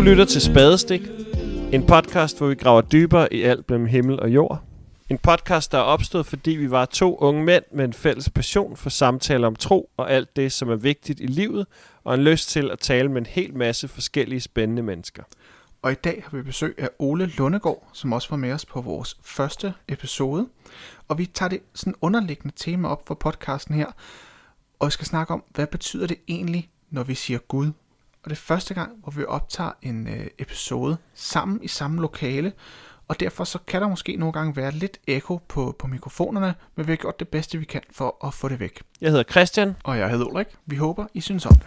Du lytter til Spadestik, en podcast, hvor vi graver dybere i alt mellem himmel og jord. En podcast, der er opstået, fordi vi var to unge mænd med en fælles passion for samtaler om tro og alt det, som er vigtigt i livet, og en lyst til at tale med en hel masse forskellige spændende mennesker. Og i dag har vi besøg af Ole Lundegård, som også var med os på vores første episode. Og vi tager det sådan underliggende tema op for podcasten her, og skal snakke om, hvad betyder det egentlig, når vi siger Gud? Og det er første gang, hvor vi optager en øh, episode sammen i samme lokale, og derfor så kan der måske nogle gange være lidt ekko på, på mikrofonerne, men vi har gjort det bedste, vi kan for at få det væk. Jeg hedder Christian. Og jeg hedder Ulrik. Vi håber, I synes om det.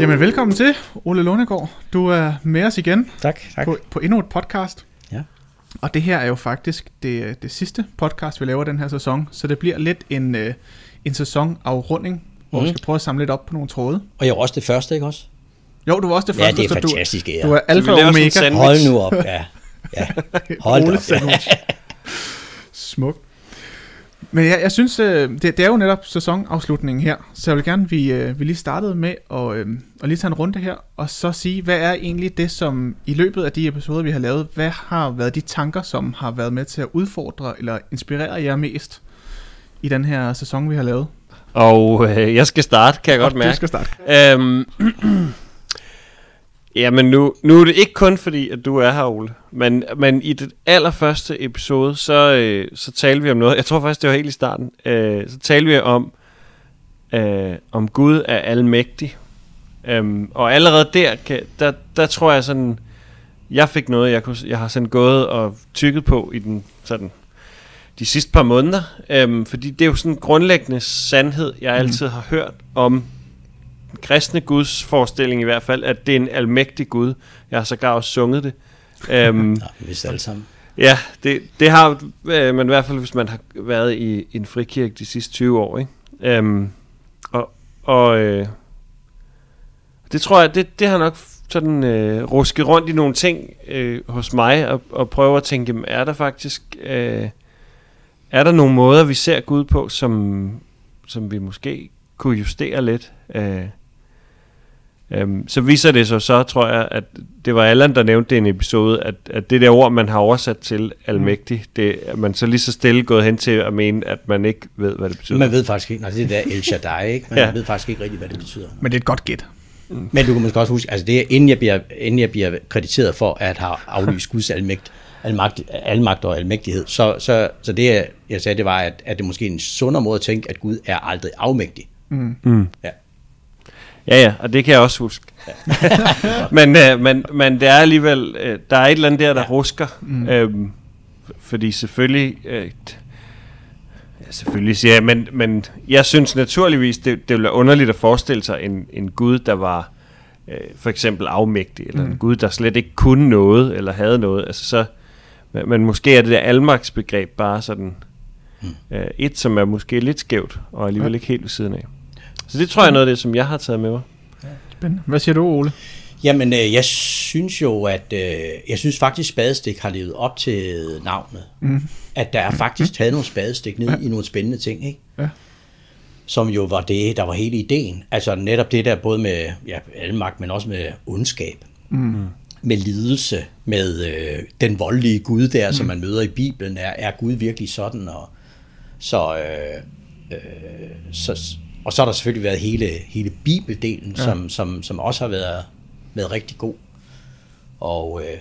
Jamen velkommen til, Ole Lundegård. Du er med os igen Tak, tak. på, på endnu et podcast. Ja. Og det her er jo faktisk det, det sidste podcast, vi laver den her sæson, så det bliver lidt en, øh, en sæsonafrunding, hvor mm. vi Mhm. skal prøve at samle lidt op på nogle tråde. Og jeg var også det første, ikke også? Jo, du var også det Ja, første, det er du, fantastisk, ja. du er alfa og omega. Hold nu op, ja. ja. Hold op. sandwich. Smukt. Men jeg, jeg synes, øh, det, det er jo netop sæsonafslutningen her, så jeg vil gerne, vi, øh, vi lige startede med at, øh, at lige tage en runde her, og så sige, hvad er egentlig det, som i løbet af de episoder, vi har lavet, hvad har været de tanker, som har været med til at udfordre eller inspirere jer mest i den her sæson, vi har lavet? Og øh, jeg skal starte, kan jeg godt Du mærke. skal starte. Øhm, Jamen nu, nu er det ikke kun fordi, at du er her, Ole. Men, men i det allerførste episode, så, øh, så talte vi om noget. Jeg tror faktisk, det var helt i starten. Øh, så talte vi om, øh, om Gud er almægtig. Øhm, og allerede der, kan, der, der tror jeg sådan, jeg fik noget, jeg, kunne, jeg har sådan gået og tykket på i den sådan de sidste par måneder. Øhm, fordi det er jo sådan en grundlæggende sandhed, jeg altid har hørt om kristne Guds forestilling i hvert fald, at det er en almægtig Gud. Jeg har sågar også sunget det. øhm, vi vidste alle sammen. ja, det, det har øh, man i hvert fald, hvis man har været i, i en frikirke de sidste 20 år. Ikke? Øhm, og og øh, det tror jeg, det, det har nok sådan øh, rusket rundt i nogle ting øh, hos mig, og, og prøve at tænke, jamen, er der faktisk... Øh, er der nogle måder, vi ser Gud på, som, som vi måske kunne justere lidt? Øh, øhm, så viser det sig så, tror jeg, at det var Allan, der nævnte det i en episode, at, at det der ord, man har oversat til almægtig, det er man så lige så stille gået hen til at mene, at man ikke ved, hvad det betyder. Man ved faktisk ikke, nej, det er der El Shaddai, ikke? Man Ja. ved faktisk ikke rigtigt, hvad det betyder. Men det er et godt gæt. Men du kan måske også huske, altså det er, inden jeg bliver, inden jeg bliver krediteret for at have aflyst Guds almægt, almagt, almagt og almægtighed, så, så, så det jeg sagde, det var, at, at det er måske en sundere måde at tænke, at Gud er aldrig afmægtig. Mm. Ja. Ja, ja, og det kan jeg også huske. men, øh, men, men det er alligevel, øh, der er et eller andet der, der ja. rusker. Mm. Øhm, fordi selvfølgelig, øh, ja, selvfølgelig siger jeg, men, men jeg synes naturligvis, det, det ville være underligt at forestille sig en, en Gud, der var øh, for eksempel afmægtig, eller mm. en Gud, der slet ikke kunne noget, eller havde noget. Altså så, men, men måske er det der almagtsbegreb bare sådan, mm. øh, et, som er måske lidt skævt, og alligevel Ja. ikke helt ved siden af. Så det tror jeg er noget af det, som jeg har taget med mig. Spændende. Hvad siger du, Ole? Jamen, øh, jeg synes jo, at øh, jeg synes faktisk, Spadestik har levet op til navnet. Mm. At der er faktisk taget nogle spadestik ned ja. i nogle spændende ting, ikke? Ja. Som jo var det, der var hele ideen. Altså netop det der både med ja, almagt, men også med ondskab. Mm. Med lidelse, med øh, den voldelige Gud der, mm. som man møder i Bibelen. Er, er Gud virkelig sådan? Og, så, øh, øh, så, og så har der selvfølgelig været hele, hele bibeldelen, ja. som, som, som også har været, været rigtig god. Og, øh,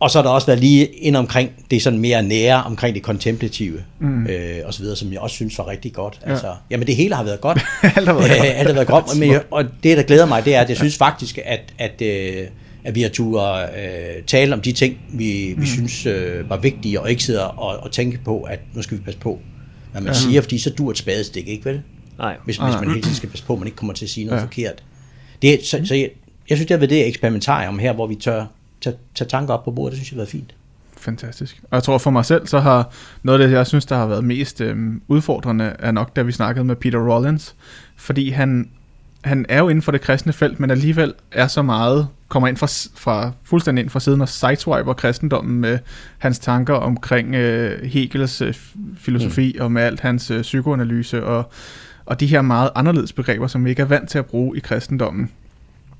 og så har der også været lige ind omkring det sådan mere nære, omkring det kontemplative, mm. øh, og så videre, som jeg også synes var rigtig godt. Ja. Altså, jamen det hele har været godt. Alt har været godt. Alt har været godt. Men, jeg- og det, der glæder mig, det er, at jeg synes faktisk, at, at, øh, at vi har turde øh, tale om de ting, vi, vi synes øh, var vigtige, og ikke sidder og, og tænke på, at nu skal vi passe på, hvad man ja. siger, fordi så dur et spadestik, ikke vel? Nej. Hvis, Nej, hvis nej. man hele tiden skal passe på, at man ikke kommer til at sige noget Ja. forkert. Det, er- så, så jeg, jeg synes, det har været det eksperimentarium her, hvor vi tør tage, tage tanker op på bordet, det synes jeg har været fint. Fantastisk. Og jeg tror for mig selv, så har noget af det, jeg synes, der har været mest øhm, udfordrende, er nok, da vi snakkede med Peter Rollins. Fordi han, han er jo inden for det kristne felt, men alligevel er så meget kommer ind fra, fra fuldstændig ind fra siden og sideswiper kristendommen med hans tanker omkring øh, Hegels øh, filosofi mm. og med alt hans øh, psykoanalyse og, og de her meget anderledes begreber, som vi ikke er vant til at bruge i kristendommen.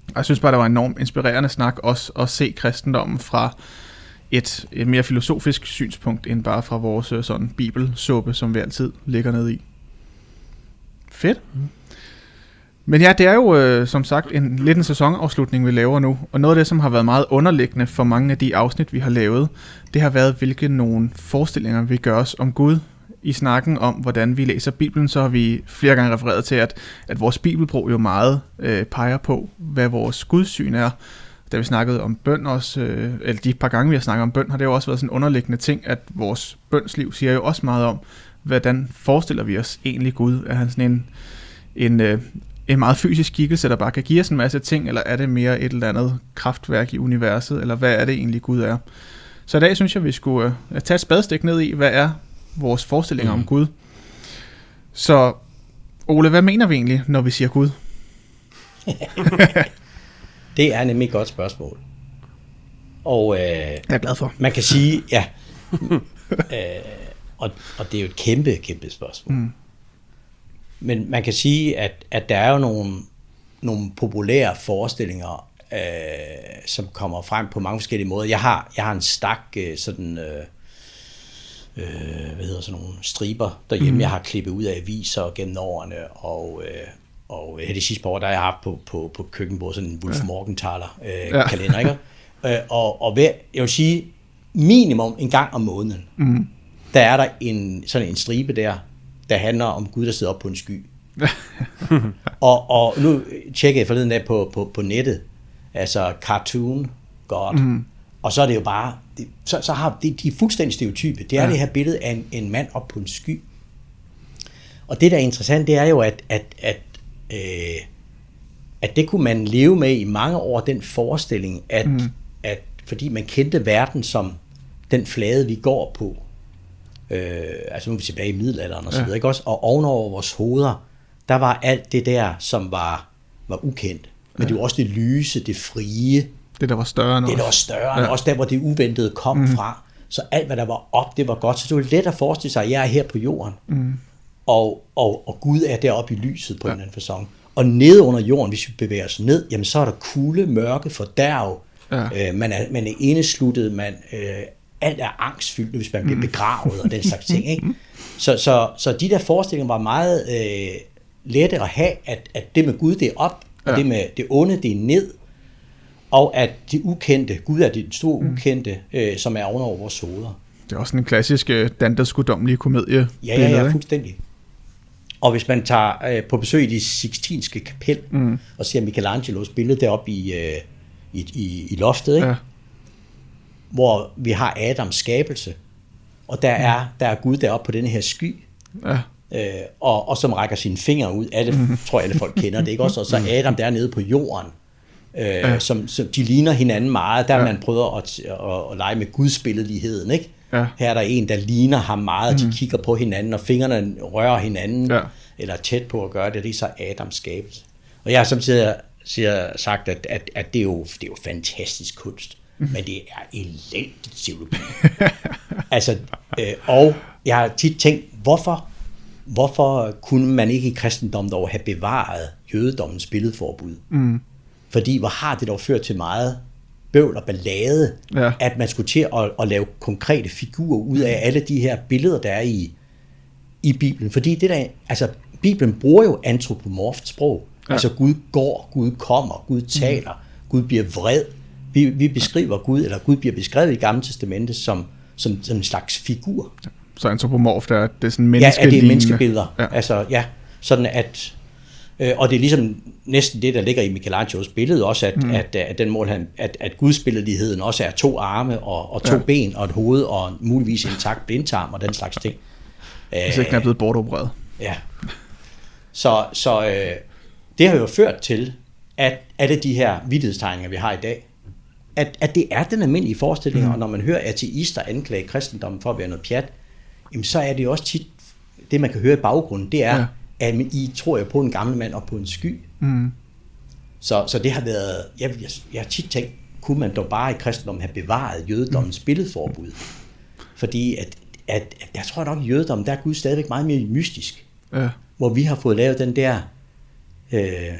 Og jeg synes bare, det var enormt inspirerende snak også at se kristendommen fra et, et mere filosofisk synspunkt, end bare fra vores øh, sådan bibelsuppe, som vi altid ligger ned i. Fedt. Mm. Men ja, det er jo øh, som sagt en lidt en sæsonafslutning, vi laver nu. Og noget af det, som har været meget underliggende for mange af de afsnit, vi har lavet, det har været, hvilke nogle forestillinger vi gør os om Gud. I snakken om, hvordan vi læser Bibelen, så har vi flere gange refereret til, at, at vores bibelbrug jo meget øh, peger på, hvad vores gudsyn er. Da vi snakkede om bøn også, øh, eller de par gange vi har snakket om bøn, har det jo også været sådan en underliggende ting, at vores bønsliv siger jo også meget om, hvordan forestiller vi os egentlig Gud? Er han sådan en, en, øh, en meget fysisk skikkelse, der bare kan give os en masse ting, eller er det mere et eller andet kraftværk i universet, eller hvad er det egentlig Gud er? Så i dag synes jeg, vi skulle øh, tage et spadestik ned i, hvad er vores forestillinger mm. om Gud. Så Ole, hvad mener vi egentlig, når vi siger Gud? det er nemlig et godt spørgsmål. Og øh, jeg er glad for. Man kan sige, ja, øh, og, og det er jo et kæmpe, kæmpe spørgsmål. Mm. Men man kan sige, at, at der er jo nogle, nogle populære forestillinger, øh, som kommer frem på mange forskellige måder. Jeg har, jeg har en stak øh, sådan... Øh, øh, hvad hedder sådan nogle striber derhjemme, mm. jeg har klippet ud af aviser gennem årene, og, øh, og her de sidste par år, der har jeg haft på, på, på køkkenbordet sådan en Wolf Morgenthaler øh, ja. kalender, ikke? øh, og, og ved, jeg vil sige, minimum en gang om måneden, mm. der er der en, sådan en stribe der, der handler om Gud, der sidder op på en sky. og, og nu tjekkede jeg forleden dag på, på, på nettet, altså cartoon God, mm. Og så er det jo bare, det, så, så har det, de er fuldstændig stereotype. Det er ja. det her billede af en, en mand op på en sky. Og det, der er interessant, det er jo, at, at, at, øh, at det kunne man leve med i mange år, den forestilling, at, mm. at fordi man kendte verden som den flade, vi går på, øh, altså nu er vi tilbage i middelalderen og så videre, ja. ikke også? Og ovenover vores hoveder, der var alt det der, som var, var ukendt. Men ja. det var også det lyse, det frie. Det, der var større end Det, der var større ja. også der, hvor det uventede kom mm. fra. Så alt, hvad der var op, det var godt. Så det var let at forestille sig, at jeg er her på jorden. Mm. Og, og, og Gud er deroppe i lyset på ja. en eller anden fasong. Og nede under jorden, hvis vi bevæger os ned, jamen så er der kulde, mørke, fordærv. Ja. Øh, man, er, man er indesluttet, man, øh, alt er angstfyldt, hvis man bliver mm. begravet og den slags ting. Ikke? Så, så, så de der forestillinger var meget øh, lette at have, at, at det med Gud, det er op, og ja. det med det onde, det er ned, og at det ukendte, Gud er det store mm. ukendte, øh, som er ovenover vores hoveder. Det er også en klassisk øh, Dantes guddommelige komedie. Ja, ja, ja, fuldstændig. Og hvis man tager øh, på besøg i det Sixtinske kapel, mm. og ser Michelangelos billede deroppe i, øh, i, i, i loftet, ikke? Ja hvor vi har Adams skabelse, og der er, der er Gud deroppe på denne her sky, ja. øh, og, og som rækker sine fingre ud. Alle, mm. tror jeg, alle folk kender det, ikke også? Og så Adam der nede på jorden, øh, ja. som, som, de ligner hinanden meget. Der ja. man prøver at, at, at lege med gudsbilledigheden, ikke? Ja. Her er der en, der ligner ham meget, mm. de kigger på hinanden, og fingrene rører hinanden, ja. eller tæt på at gøre det, det er så Adams skabelse. Og jeg har samtidig siger, sagt, at, at, at det, er jo, det er jo fantastisk kunst. Mm. Men det er elendigt teologi. altså, øh, og jeg har tit tænkt, hvorfor, hvorfor kunne man ikke i kristendommen dog have bevaret jødedommens billedforbud? Mm. Fordi hvor har det dog ført til meget bøvl og ballade, ja. at man skulle til at, at lave konkrete figurer ud af alle de her billeder, der er i, i Bibelen. Fordi det der, altså, Bibelen bruger jo antropomorft sprog. Ja. Altså Gud går, Gud kommer, Gud taler, mm. Gud bliver vred, vi, vi beskriver Gud, eller Gud bliver beskrevet i Gamle Testamente som, som, som en slags figur. Så antropomorf, er, det er sådan menneske Ja, at det er menneskebilleder. Ja. Altså, ja, sådan at, og det er ligesom næsten det, der ligger i Michelangelos billede også, at, mm. at, at, den mål, han, at, at gudsbilledligheden også er to arme og, og to ja. ben og et hoved og muligvis en takt blindtarm og den slags ting. Hvis ikke den er blevet bortopereret. Ja. Så, så øh, det har jo ført til, at alle de her vidtighedstegninger, vi har i dag, at, at det er den almindelige forestilling, mm. og når man hører ateister anklage kristendommen for at være noget pjat, jamen så er det jo også tit, det man kan høre i baggrunden, det er, ja. At I tror jeg på en gammel mand og på en sky. Mm. Så, så det har været, jeg, jeg, jeg har tit tænkt, kunne man dog bare i kristendommen have bevaret jødedommens billedforbud? Fordi at, at, at jeg tror nok, at i jødedommen, der er Gud stadigvæk meget mere mystisk. Ja. Hvor vi har fået lavet den der, øh,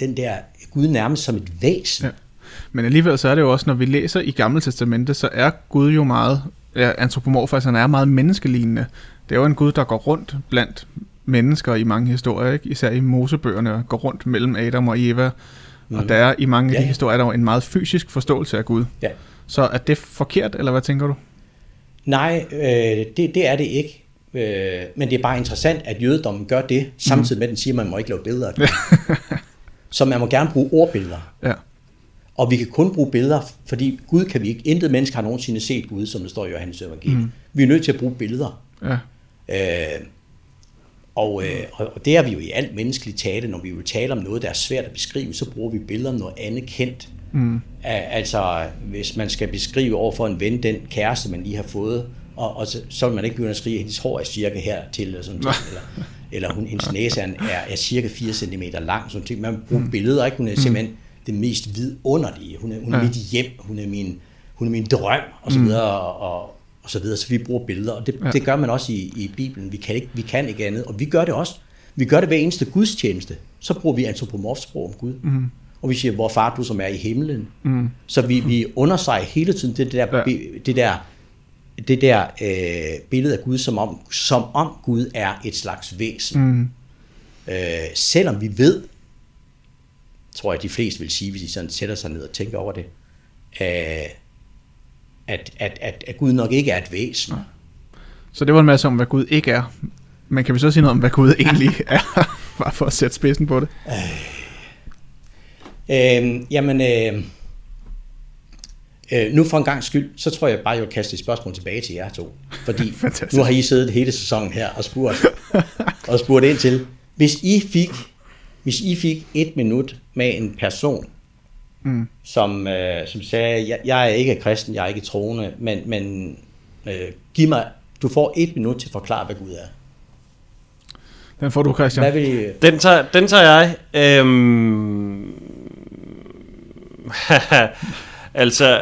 den der Gud nærmest som et væsen. Ja. Men alligevel så er det jo også, når vi læser i Gamle Testamente, så er Gud jo meget ja, antropomorf, altså han er meget menneskelignende. Det er jo en Gud, der går rundt blandt mennesker i mange historier, ikke? især i Mosebøgerne, går rundt mellem Adam og Eva. Mm. Og der er i mange af de ja. historier, der er en meget fysisk forståelse af Gud. Ja. Så er det forkert, eller hvad tænker du? Nej, øh, det, det er det ikke. Øh, men det er bare interessant, at jødedommen gør det, samtidig med, at den siger, at man må ikke lave billeder af det. Så man må gerne bruge ordbilleder. Ja. Og vi kan kun bruge billeder, fordi Gud kan vi ikke. Intet menneske har nogensinde set Gud, som det står i Johannes evangeliet. Mm. Vi er nødt til at bruge billeder. Ja. Øh, og, øh, og det er vi jo i alt menneskeligt tale, når vi vil tale om noget, der er svært at beskrive, så bruger vi billeder om noget andet kendt. Mm. Altså, hvis man skal beskrive over for en ven den kæreste, man lige har fået, og, og så, så vil man ikke begynde at skrive, at hendes hår er cirka hertil, eller sådan noget, eller, eller hun, hendes næse er, er, er cirka 4 cm lang, sådan ting. Man bruger billeder, ikke? Hun er simpelthen det mest vidunderlige. Hun er, hun er Ja. mit hjem, hun er min, hun er min drøm, og så videre, og, og, og så videre. Så vi bruger billeder, og det, Ja. det gør man også i, i Bibelen. Vi kan, ikke, vi kan ikke andet, og vi gør det også. Vi gør det hver eneste gudstjeneste. Så bruger vi antropomorfsprog om Gud. Mm. Og vi siger, hvor far du som er i himlen. Mm. Så vi, vi understreger hele tiden det der, ja. det der, det der øh, billede af Gud, som om, som om Gud er et slags væsen. Mm. Øh, selvom vi ved, tror jeg de fleste vil sige, hvis de sådan sætter sig ned og tænker over det, øh, at, at, at, at Gud nok ikke er et væsen. Så det var en masse om, hvad Gud ikke er. Men kan vi så sige noget om, hvad Gud egentlig er? Bare for at sætte spidsen på det. Øh, jamen, øh, øh, nu for en gang skyld, så tror jeg bare, jeg vil kaste et spørgsmål tilbage til jer to. Fordi nu har I siddet hele sæsonen her og spurgt, og spurgt ind til, hvis I fik, hvis I fik et minut med en person, mm. som, øh, som sagde, jeg, jeg er ikke kristen, jeg er ikke troende, men, men øh, giv mig, du får et minut til at forklare, hvad Gud er. Den får du, Christian. Hvad vil I, Den tager, den tager jeg. Øhm... altså,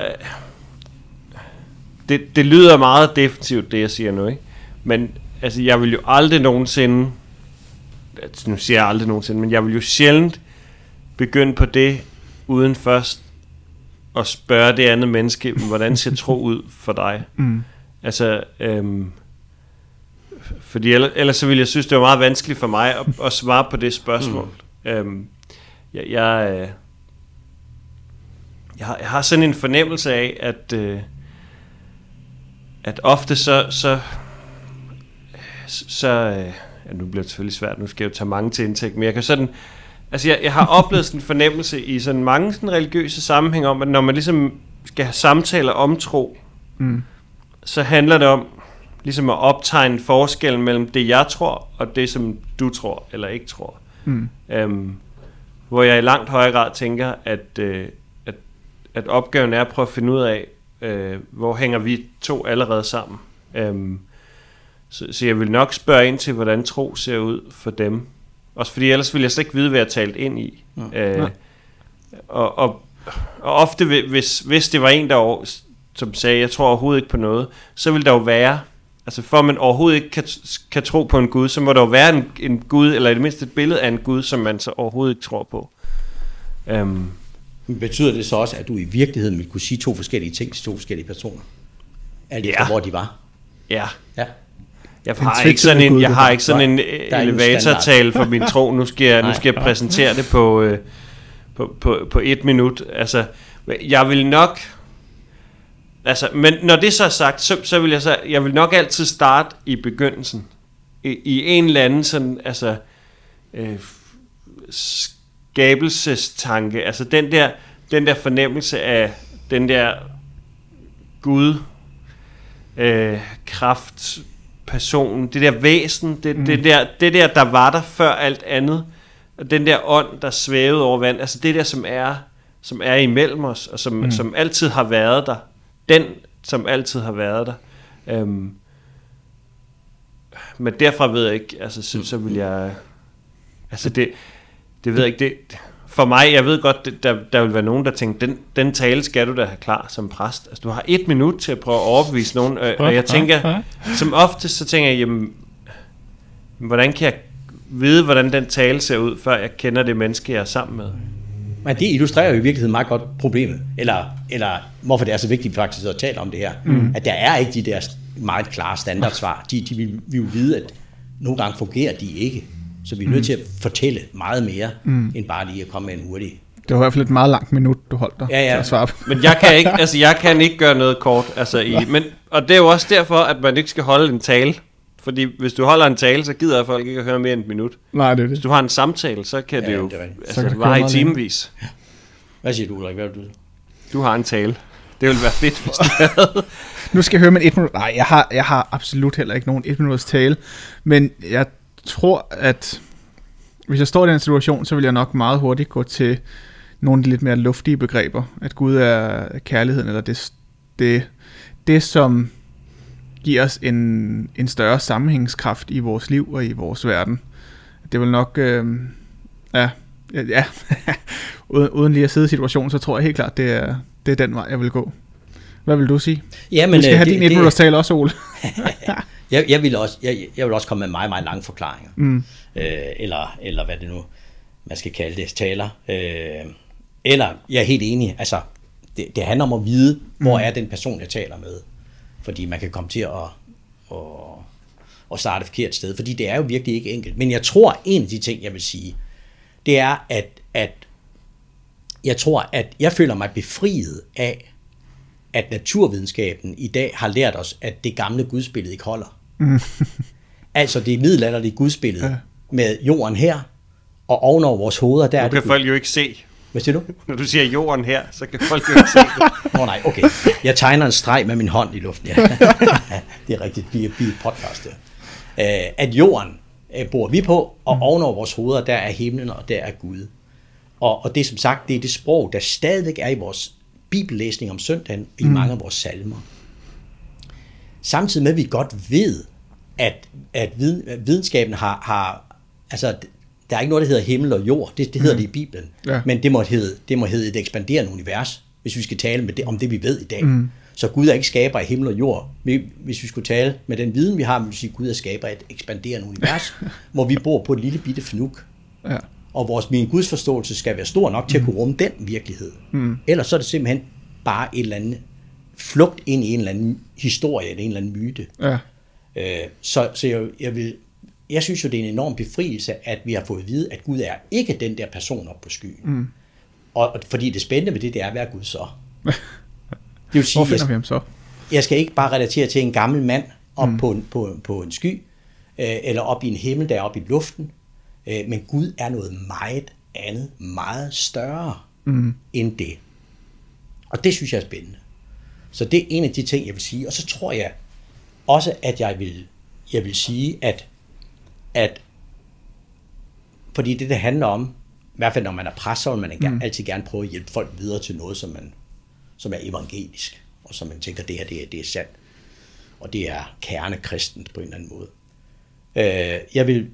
det, det lyder meget defensivt, det jeg siger nu, ikke? Men altså, jeg vil jo aldrig nogensinde, altså, nu siger jeg aldrig nogensinde, men jeg vil jo sjældent begynde på det, uden først at spørge det andet menneske, hvordan ser tro ud for dig? Mm. Altså, øhm, fordi ellers, ellers så ville jeg synes, det var meget vanskeligt for mig at, at svare på det spørgsmål. Mm. Øhm, jeg, jeg, øh, jeg, har, jeg har sådan en fornemmelse af, at, øh, at ofte så, så, så øh, ja, nu bliver det selvfølgelig svært, nu skal jeg jo tage mange til indtægt, men jeg kan sådan, altså jeg, jeg har oplevet sådan en fornemmelse i sådan mange sådan religiøse sammenhæng om, at når man ligesom skal have samtaler om tro, Mm. så handler det om ligesom at optegne forskellen mellem det, jeg tror, og det, som du tror eller ikke tror. Mm. Øhm, hvor jeg i langt højere grad tænker, at, øh, at, at opgaven er at prøve at finde ud af, øh, hvor hænger vi to allerede sammen. Øhm, så, så jeg vil nok spørge ind til, hvordan tro ser ud for dem. Også fordi ellers ville jeg slet ikke vide, hvad jeg talt ind i. Øh, Nej. og, og, og ofte, hvi- hvis, hvis det var en, der over- som sagde, jeg tror overhovedet ikke på noget, så vil der jo være, altså for at man overhovedet ikke kan, kan tro på en Gud, så må der jo være en, en Gud, eller i det mindste et billede af en Gud, som man så overhovedet ikke tror på. Um, betyder det så også, at du i virkeligheden vil kunne sige to forskellige ting til to forskellige personer? Alt Ja. efter, hvor de var. ja, Ja. Jeg har ikke sådan en, jeg har har. ikke sådan en øh, elevatortale for min tro. Nu skal jeg, nu skal jeg præsentere det på, øh, på, på, på et minut. Altså, jeg vil nok... Altså, men når det så er sagt, så, så vil jeg så, jeg vil nok altid starte i begyndelsen. I, i en eller anden sådan, altså, øh, skabelsestanke. Altså den der, den der fornemmelse af den der Gud, øh, kraft, person, det der væsen, det, mm. det, der, det der, der var der før alt andet, og den der ånd, der svævede over vand, altså det der, som er, som er imellem os, og som, mm. som altid har været der, den, som altid har været der. Øhm, men derfra ved jeg ikke, altså så, så vil jeg, altså det, det ved jeg ikke, det, for mig, jeg ved godt, det- der, der vil være nogen, der tænker, den, den tale skal du da have klar som præst. Altså, du har et minut til at prøve at overbevise nogen, og, og jeg tænker, som ofte, så tænker jeg, jamen, hvordan kan jeg vide, hvordan den tale ser ud, før jeg kender det menneske, jeg er sammen med? Men det illustrerer jo i virkeligheden meget godt problemet, eller, eller hvorfor det er så vigtigt, at vi faktisk og taler om det her. Mm. At der er ikke de der meget klare standardsvar. De, de vil, vi vil vide, at nogle gange fungerer de ikke. Så vi er nødt til at fortælle meget mere, mm. end bare lige at komme med en hurtig... Det var i hvert fald et meget langt minut, du holdt dig Ja, ja. til at svare på. Men jeg kan ikke, altså jeg kan ikke gøre noget kort, altså i, men, og det er jo også derfor, at man ikke skal holde en tale. Fordi hvis du holder en tale, så gider folk ikke at høre mere end et minut. Nej, det er Hvis det. du har en samtale, så kan Ja, det jo det altså, det vare i timevis. Hvad siger du, Ulrik? Hvad du? Du har en tale. Det ville være fedt, hvis du havde. Nu skal jeg høre min et minut. Nej, jeg har, jeg har absolut heller ikke nogen et minutters tale. Men jeg tror, at hvis jeg står i den situation, så vil jeg nok meget hurtigt gå til nogle af de lidt mere luftige begreber. At Gud er kærligheden, eller det, det, det som giver os en, en større sammenhængskraft i vores liv og i vores verden. Det vil nok... Øh, ja, ja, uden, uden lige at sidde i situationen, så tror jeg helt klart, det er, det er den vej, jeg vil gå. Hvad vil du sige? Ja, Men, du skal øh, have det- din et det- minutters tale også, Ole. Jeg, jeg, vil også, jeg, jeg vil også komme med meget, meget lange forklaringer. Mm. Øh, eller, eller hvad det nu man skal kalde det, taler. Øh, eller, jeg er helt enig, altså, det, det handler om at vide, hvor er den person, jeg taler med. Fordi man kan komme til at, at, at starte forkert sted. Fordi det er jo virkelig ikke enkelt. Men jeg tror, en af de ting, jeg vil sige, det er, at, at jeg tror, at jeg føler mig befriet af, at naturvidenskaben i dag har lært os, at det gamle gudsbillede ikke holder. altså det middelalderlige gudsbillede ja. med jorden her, og ovenover vores hoveder, der er Nu det kan folk jo ikke se. Hvad siger du? Når du siger jorden her, så kan folk jo ikke se det. Nå nej, okay. Jeg tegner en streg med min hånd i luften. Ja. det er rigtigt, vi er, er et podcast. Ja. Øh, at jorden øh, bor vi på, og mm. ovenover vores hoveder, der er himlen, og der er Gud. Og, og det er som sagt, det er det sprog, der stadigvæk er i vores bibellæsning om søndagen, i mange af vores salmer. Samtidig med, at vi godt ved, at, at vid- at videnskaben har, har, altså der er ikke noget, der hedder himmel og jord, det, det hedder det i Bibelen, Ja. men det må, hedde, det må hedde et ekspanderende univers, hvis vi skal tale med det, om det, vi ved i dag. Mm. Så Gud er ikke skaber af himmel og jord. Vi, hvis vi skulle tale med den viden, vi har, vil vi sige, at Gud er skaber af et ekspanderende univers, hvor vi bor på et lille bitte fnuk. Ja. Og vores min Guds forståelse skal være stor nok til at kunne rumme den virkelighed. Mm. Ellers så er det simpelthen bare et eller andet flugt ind i en eller anden historie eller en eller anden myte. Ja. Øh, så så jeg, jeg, vil, jeg synes jo, det er en enorm befrielse, at vi har fået at vide, at Gud er ikke den der person op på skyen. Mm. Og, og fordi det spændende ved det, det er, hvad er Gud så? Det vil sige, Hvor finder jeg, vi ham så? jeg skal ikke bare relatere til en gammel mand op mm. på, en, på, på en sky, øh, eller op i en himmel, der er oppe i luften. Øh, men Gud er noget meget andet, meget større mm. end det. Og det synes jeg er spændende. Så det er en af de ting, jeg vil sige. Og så tror jeg også, at jeg vil, jeg vil sige, at, at fordi det, det handler om, i hvert fald når man er præst, så vil man mm. altid gerne prøve at hjælpe folk videre til noget, som, man, som er evangelisk, og som man tænker, det her det er, det er sandt. Og det er kernekristent på en eller anden måde. Øh, jeg vil,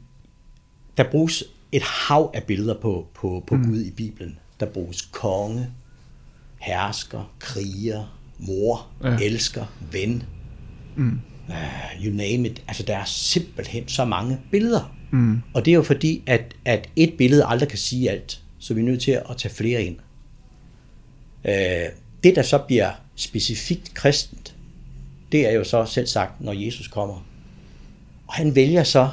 der bruges et hav af billeder på, på, på mm. Gud i Bibelen. Der bruges konge, hersker, kriger, mor, ja. elsker, ven. Mm. Uh, you name it. Altså, der er simpelthen så mange billeder. Mm. Og det er jo fordi, at, at et billede aldrig kan sige alt. Så vi er nødt til at tage flere ind. Uh, det, der så bliver specifikt kristent, det er jo så selv sagt, når Jesus kommer. Og han vælger så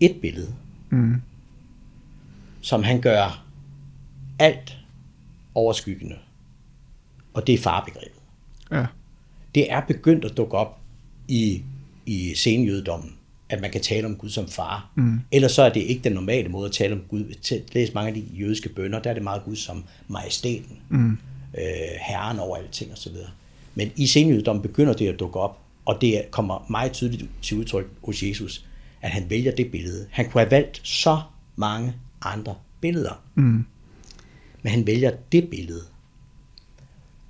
et billede, mm. som han gør alt overskyggende. Og det er farbegrebet. Ja. Det er begyndt at dukke op i, i senjødedommen, at man kan tale om Gud som far. Mm. Ellers så er det ikke den normale måde at tale om Gud. Læs mange af de jødiske bønder, der er det meget Gud som majestæten, mm. øh, herren over alting osv. Men i senjødedommen begynder det at dukke op, og det er- kommer meget tydeligt til udtryk hos Jesus, at han vælger det billede. Han kunne have valgt så mange andre billeder, mm. men han vælger det billede.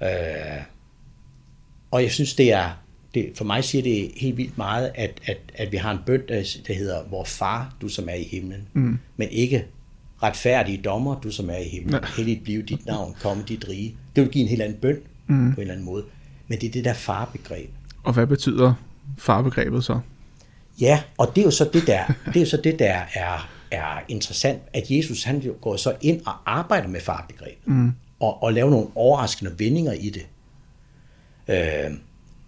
Øh, og jeg synes, det er, det, for mig siger det helt vildt meget, at, at, at vi har en bøn, der, der hedder, hvor far, du som er i himlen, mm. men ikke retfærdige dommer, du som er i himlen, ja. heldigt blive dit navn, komme dit rige. Det vil give en helt anden bøn mm. på en eller anden måde. Men det er det der farbegreb. Og hvad betyder farbegrebet så? Ja, og det er jo så det der, det er jo så det der er, er interessant, at Jesus han går så ind og arbejder med farbegrebet, mm. og, og laver nogle overraskende vendinger i det. Øh,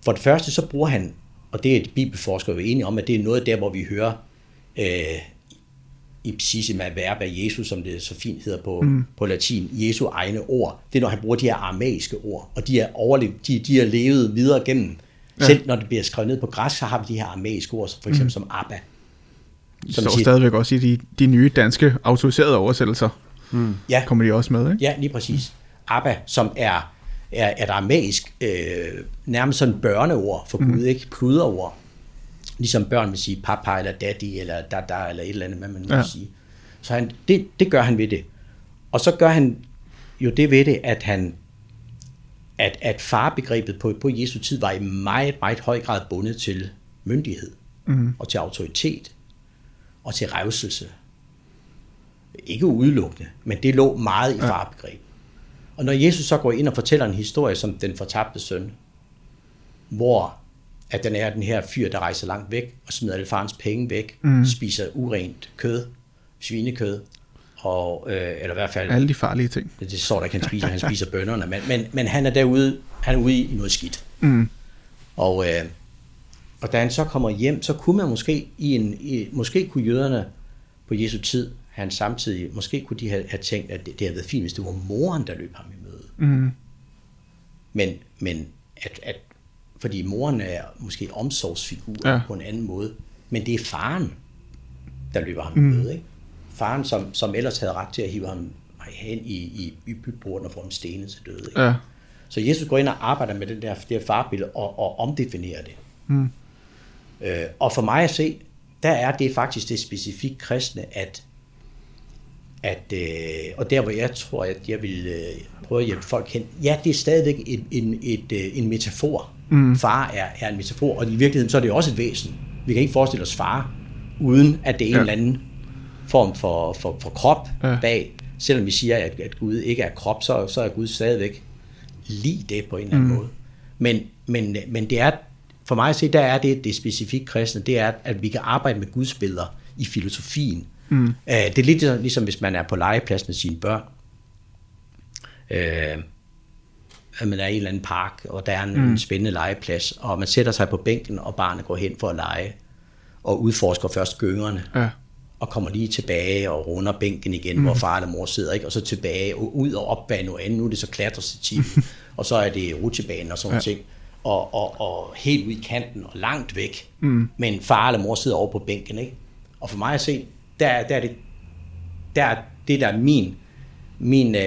for det første så bruger han, og det er bibelforskere jo enige om, at det er noget der, hvor vi hører øh, ipsissima verba Jesus, som det så fint hedder på, mm. på latin, Jesu egne ord. Det er, når han bruger de her aramæiske ord, og de er, overlevet, de, de er levet videre gennem. Ja. Selv når det bliver skrevet ned på græsk, så har vi de her aramæiske ord, for eksempel mm. som Abba. Som står siger, stadigvæk også i de, de nye danske autoriserede oversættelser. Mm. Ja. Kommer de også med, ikke? Ja, lige præcis. Abba, som er, er et aramæisk, øh, nærmest sådan børneord for mm. Gud, ikke? Pluderord ligesom børn vil sige papa eller daddy eller dada eller et eller andet, hvad man ja. sige. Så han, det, det gør han ved det. Og så gør han jo det ved det, at han at, at farbegrebet på, på Jesu tid var i meget, meget høj grad bundet til myndighed mm. og til autoritet og til revselse. Ikke udelukkende, men det lå meget i farbegrebet. Og når Jesus så går ind og fortæller en historie som den fortabte søn, hvor at den er den her fyr, der rejser langt væk og smider alle farens penge væk, mm. spiser urent kød, svinekød, og, øh, eller i hvert fald... Alle de farlige ting. Det, det står der ikke, han spiser, han spiser bønderne, men, men, men han er derude, han er ude i noget skidt. Mm. Og, øh, og da han så kommer hjem, så kunne man måske i en, i, måske kunne jøderne på Jesu tid, han samtidig, måske kunne de have, have tænkt, at det, det havde været fint, hvis det var moren, der løb ham i møde. Mm. Men, men at, at fordi moren er måske omsorgsfigur ja. på en anden måde. Men det er faren, der løber ham mm. med. Ikke? Faren, som, som ellers havde ret til at hive ham hen i, i, i byporten og få ham stenet til døde. Ikke? Ja. Så Jesus går ind og arbejder med den der, det her farbillede og, og omdefinerer det. Mm. Øh, og for mig at se, der er det faktisk det specifikt kristne, at, at øh, og der hvor jeg tror, at jeg vil øh, prøve at hjælpe folk hen, ja, det er stadigvæk en, en, et, øh, en metafor Mm. Far er, er en metafor, og i virkeligheden så er det også et væsen. Vi kan ikke forestille os far, uden at det er en ja. eller anden form for, for, for krop ja. bag. Selvom vi siger, at, at Gud ikke er krop, så, så er Gud stadigvæk lige det på en eller anden mm. måde. Men, men, men det er, for mig at se, der er det, det specifikt kristne, det er, at vi kan arbejde med Guds billeder i filosofien. Mm. Uh, det er lidt ligesom, hvis man er på legepladsen med sine børn. Uh, at man er i en eller anden park, og der er en, mm. spændende legeplads, og man sætter sig på bænken, og barnet går hen for at lege, og udforsker først gyngerne, ja. og kommer lige tilbage og runder bænken igen, mm. hvor far eller mor sidder, ikke? og så tilbage og ud og op bag noget andet. Nu er det så klatrestativ, og så er det rutsjebanen og sådan ja. ting. Og, og, og helt ud i kanten og langt væk, mm. men far eller mor sidder over på bænken. Ikke? Og for mig at se, der, der er det, der er det der er min, min øh,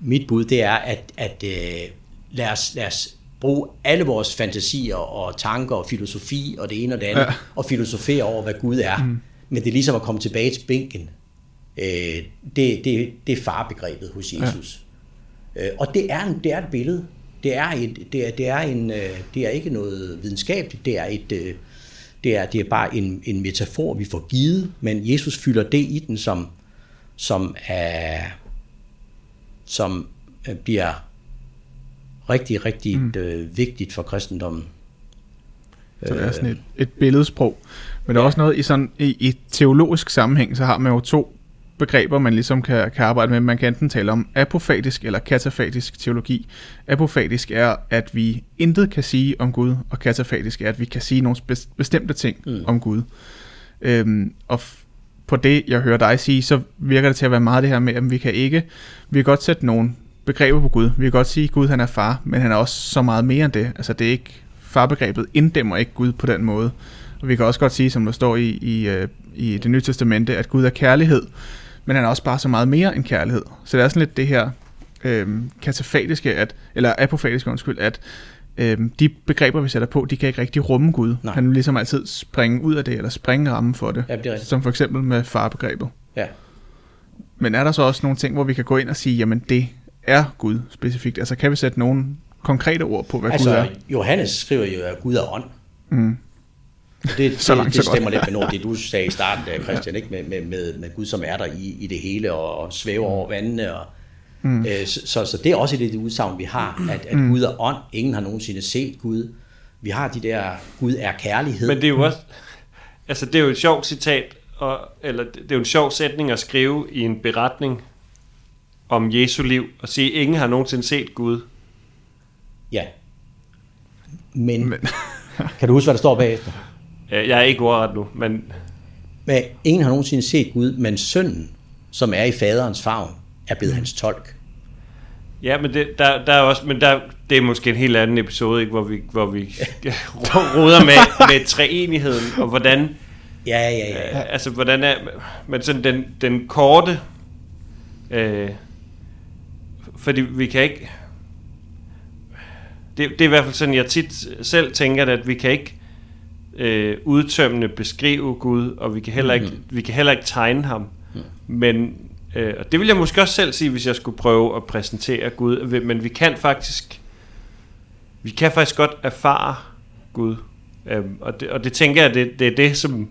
mit bud, det er, at, at øh, lad, os, lad os bruge alle vores fantasier og tanker og filosofi og det ene og det andet, ja. og filosofere over, hvad Gud er. Mm. Men det er ligesom at komme tilbage til bænken. Øh, det, det, det er farbegrebet hos Jesus. Ja. Øh, og det er, en, det er et billede. Det er, et, det, er, det, er en, øh, det er ikke noget videnskabeligt, det er et... Øh, det er, det er bare en, en metafor, vi får givet, men Jesus fylder det i den, som, som er, som øh, bliver rigtig, rigtig mm. øh, vigtigt for kristendommen. Så det er sådan et, et billedsprog. Men der er også noget i sådan i, i teologisk sammenhæng, så har man jo to begreber, man ligesom kan, kan arbejde med. Man kan enten tale om apofatisk eller katafatisk teologi. Apofatisk er, at vi intet kan sige om Gud, og katafatisk er, at vi kan sige nogle bestemte ting mm. om Gud. Øhm, og på det, jeg hører dig sige, så virker det til at være meget det her med, at vi kan ikke, vi kan godt sætte nogle begreber på Gud. Vi kan godt sige, at Gud han er far, men han er også så meget mere end det. Altså det er ikke, farbegrebet inddæmmer ikke Gud på den måde. Og vi kan også godt sige, som der står i, i, øh, i det nye testamente, at Gud er kærlighed, men han er også bare så meget mere end kærlighed. Så det er sådan lidt det her øh, katafatiske, at, eller apofatiske undskyld, at øhm, de begreber, vi sætter på, de kan ikke rigtig rumme Gud. Nej. Han vil ligesom altid springe ud af det, eller springe rammen for det. Ja, det er som for eksempel med farbegrebet. Ja. Men er der så også nogle ting, hvor vi kan gå ind og sige, jamen det er Gud specifikt? Altså kan vi sætte nogle konkrete ord på, hvad altså, Gud er? Johannes skriver jo, at Gud er ånd. Mm. Det, så langt, det, det stemmer lidt med noget, det du sagde i starten der, Christian, ikke? Med, med, med, med Gud, som er der i, i det hele, og, og svæver over vandene. Og, mm. øh, så, så, så det er også det udsagn, vi har, at, at mm. Gud er ånd. Ingen har nogensinde set Gud. Vi har de der, Gud er kærlighed. Men det er jo også, altså det er jo et sjovt citat, og, eller det er jo en sjov sætning at skrive i en beretning om Jesu liv, og sige, ingen har nogensinde set Gud. Ja. Men, men. kan du huske, hvad der står bagefter? Jeg er ikke ordret nu, men... men... Ingen har nogensinde set Gud, men sønnen, som er i faderens favn, er blevet hans tolk. Ja, men det, der, der er også, men der, det er måske en helt anden episode, ikke, hvor vi, hvor vi roder med, med treenigheden, og hvordan... Ja, ja, ja. Øh, altså, hvordan er... Men sådan den, den korte... Øh, fordi vi kan ikke... Det, det er i hvert fald sådan, jeg tit selv tænker, at vi kan ikke øh, udtømmende beskrive Gud, og vi kan heller ikke, mm. vi kan heller ikke tegne ham. Mm. Men øh, og det vil jeg måske også selv sige, hvis jeg skulle prøve at præsentere Gud. Men vi kan faktisk, vi kan faktisk godt erfare Gud. Øh, og, det, og det tænker jeg, det, det er det, som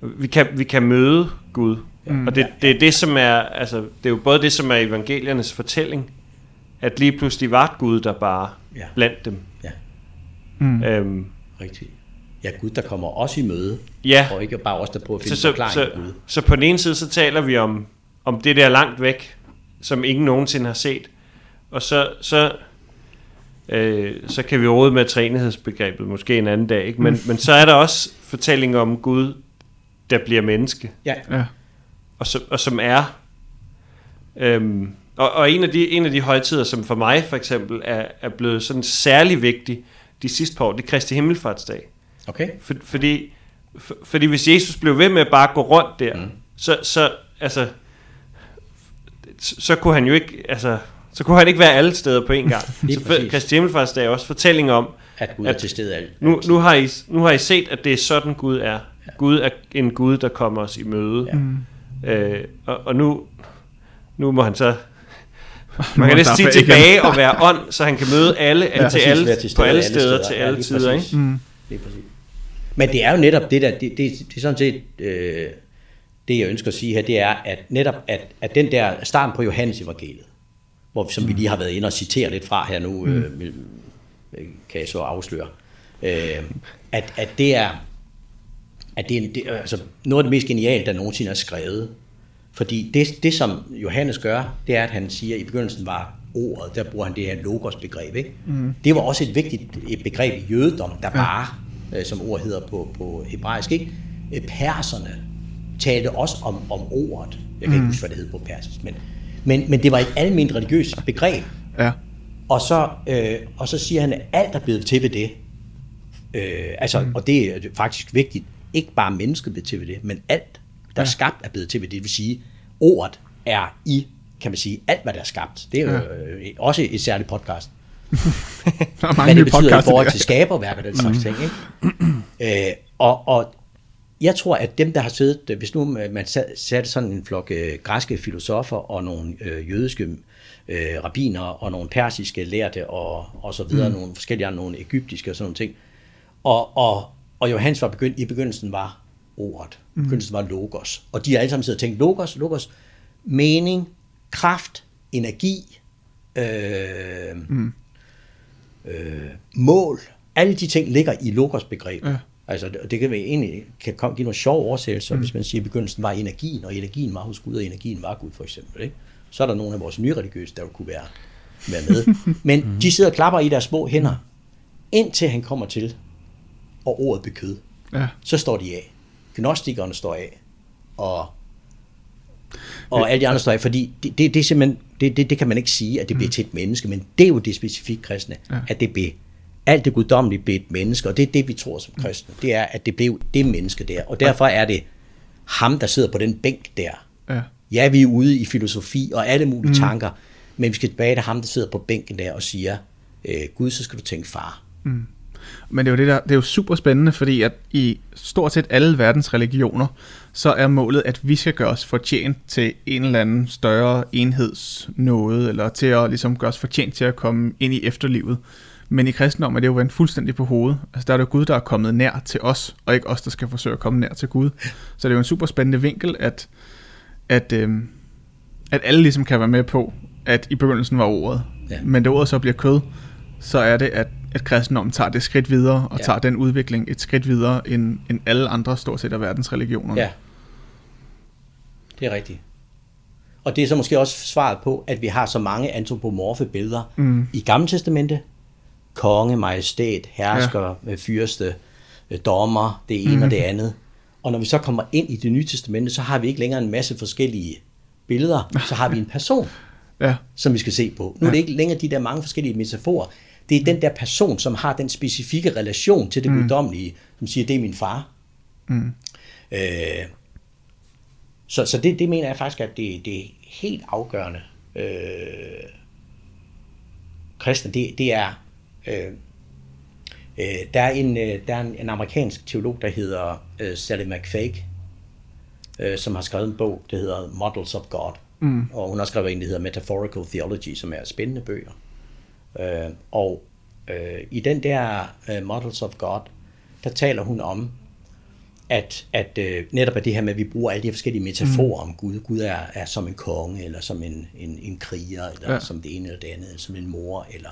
vi kan, vi kan møde Gud. Mm. Og det, det er det, som er, altså, det er jo både det, som er evangeliernes fortælling, at lige pludselig var Gud der bare ja. blandt dem. Ja. Mm. Øhm, Rigtigt ja, Gud, der kommer også i møde, ja. og ikke bare os, der prøver at finde så, forklaring så, Gud. Så, så på den ene side, så taler vi om, om det der langt væk, som ingen nogensinde har set, og så, så, øh, så kan vi råde med træenighedsbegrebet måske en anden dag, ikke? Men, mm. men så er der også fortællinger om Gud, der bliver menneske, ja. Ja. Og, så, og som er... Øhm, og, og en, af de, en af de højtider, som for mig for eksempel er, er blevet sådan særlig vigtig de sidste par år, det er Kristi Himmelfartsdag. Okay. For, fordi, for, fordi hvis Jesus blev ved med at bare gå rundt der, mm. så, så, altså, så kunne han jo ikke, altså, så kunne han ikke være alle steder på en gang. så Kristi Himmelfartsdag er også fortælling om, at Gud er til stede alt. Nu, nu, har I, nu har I set, at det er sådan Gud er. Ja. Gud er en Gud, der kommer os i møde. Ja. Mm. Øh, og, og nu, nu må han så man kan næsten sige tilbage og være ånd, så han kan møde alle, ja, til alle, til på alle steder, steder til alle ja, tider. Ikke? Mm. Det er præcis. Men det er jo netop det der, det, det, det er sådan set, øh, det jeg ønsker at sige her, det er, at netop, at, at den der starten på Johannes evangeliet, hvor, som mm. vi lige har været inde og citere lidt fra her nu, mm. øh, kan jeg så afsløre, øh, at, at det er, at det er det, altså, noget af det mest geniale, der nogensinde er skrevet. Fordi det, det, som Johannes gør, det er, at han siger, at i begyndelsen var ordet, der bruger han det her logos-begreb. Ikke? Mm. Det var også et vigtigt et begreb i jødedom, der bare øh, som ord hedder på, på hebraisk. Ikke? Øh, perserne talte også om, om ordet. Jeg kan mm. ikke huske, hvad det hed på persisk, men, men, men det var et almindeligt religiøst begreb. Ja. Og så, øh, og så siger han, at alt er blevet til ved det. Øh, altså, mm. Og det er faktisk vigtigt. Ikke bare mennesket blevet til ved det, men alt, der er ja. skabt, er blevet til ved det. Det vil sige, ordet er i, kan man sige, alt, hvad der er skabt. Det er jo ja. øh, også et særligt podcast. Der er mange hvad det betyder i forhold til skaberværk og den slags mm. ting. Ikke? øh, og, og jeg tror, at dem, der har siddet, hvis nu man satte sådan en flok øh, græske filosofer og nogle øh, jødiske øh, rabbiner og nogle persiske lærte og, og så videre, mm. nogle forskellige nogle egyptiske og sådan nogle ting, og, og, og Johannes var begyndt, i begyndelsen var ordet, mm. begyndelsen var logos, og de har alle sammen siddet og tænkt, logos, logos, mening, kraft, energi, øh, mm øh, mål, alle de ting ligger i logos-begrebet. Ja. Altså, det kan vi egentlig kan komme, give nogle sjove oversættelser, mm. hvis man siger, at begyndelsen var energien, og energien var hos Gud, og energien var Gud, for eksempel. Ikke? Så er der nogle af vores nye religiøse, der kunne være, være med. Men mm. de sidder og klapper i deres små hænder, indtil han kommer til, og ordet bekød. Ja. Så står de af. Gnostikerne står af, og og alle de andre står af, fordi det, det, det er simpelthen, det, det, det kan man ikke sige, at det bliver mm. til et menneske, men det er jo det specifikt kristne, ja. at det bliver, alt det guddommelige bliver et menneske, og det er det, vi tror som kristne, det er, at det blev det menneske der, og derfor er det ham, der sidder på den bænk der. Ja, ja vi er ude i filosofi og alle mulige mm. tanker, men vi skal tilbage til ham, der sidder på bænken der og siger, øh, Gud, så skal du tænke far. Mm. Men det er jo, det, der, det er jo super spændende, fordi at i stort set alle verdens religioner, så er målet, at vi skal gøre os fortjent til en eller anden større enhedsnåde, eller til at ligesom gøre os fortjent til at komme ind i efterlivet. Men i kristendommen er det jo vendt fuldstændig på hovedet. Altså der er det jo Gud, der er kommet nær til os, og ikke os, der skal forsøge at komme nær til Gud. Så det er jo en super spændende vinkel, at, at, øhm, at alle ligesom kan være med på, at i begyndelsen var ordet. Ja. Men da ordet så bliver kød, så er det, at, at kristendommen tager det skridt videre, og Ja. tager den udvikling et skridt videre, end, end alle andre stort set af verdens religioner. Ja, det er rigtigt. Og det er så måske også svaret på, at vi har så mange antropomorfe billeder mm. i Gamle Testamente. Konge, majestæt, hersker, ja. fyrste, øh, dommer, det ene mm. og det andet. Og når vi så kommer ind i det nye testamente, så har vi ikke længere en masse forskellige billeder, så har vi en person, ja. som vi skal se på. Nu er det ikke længere de der mange forskellige metaforer. Det er den der person, som har den specifikke relation til det mm. guddommelige, som siger, det er min far. Mm. Øh, så så det, det mener jeg faktisk, at det, det er helt afgørende. Øh, kristne, det, det er... Øh, øh, der er, en, øh, der er en, en amerikansk teolog, der hedder øh, Sally McFake, øh, som har skrevet en bog, der hedder Models of God. Mm. Og hun har skrevet en, der hedder Metaphorical Theology, som er spændende bøger. Øh, og øh, i den der øh, Models of God, der taler hun om, at, at øh, netop at det her med, at vi bruger alle de her forskellige metaforer mm. om Gud. Gud er, er som en konge, eller som en, en, en kriger, eller ja. som det ene eller det andet, eller som en mor, eller...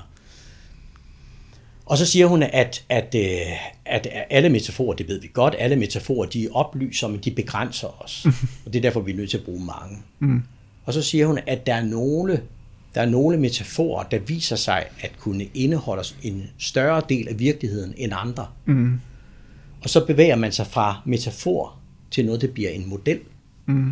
Og så siger hun, at, at, øh, at alle metaforer, det ved vi godt, alle metaforer, de oplyser, men de begrænser os. og det er derfor, vi er nødt til at bruge mange. Mm. Og så siger hun, at der er nogle, der er nogle metaforer, der viser sig at kunne indeholde en større del af virkeligheden end andre. Mm. Og så bevæger man sig fra metafor til noget, der bliver en model. Mm.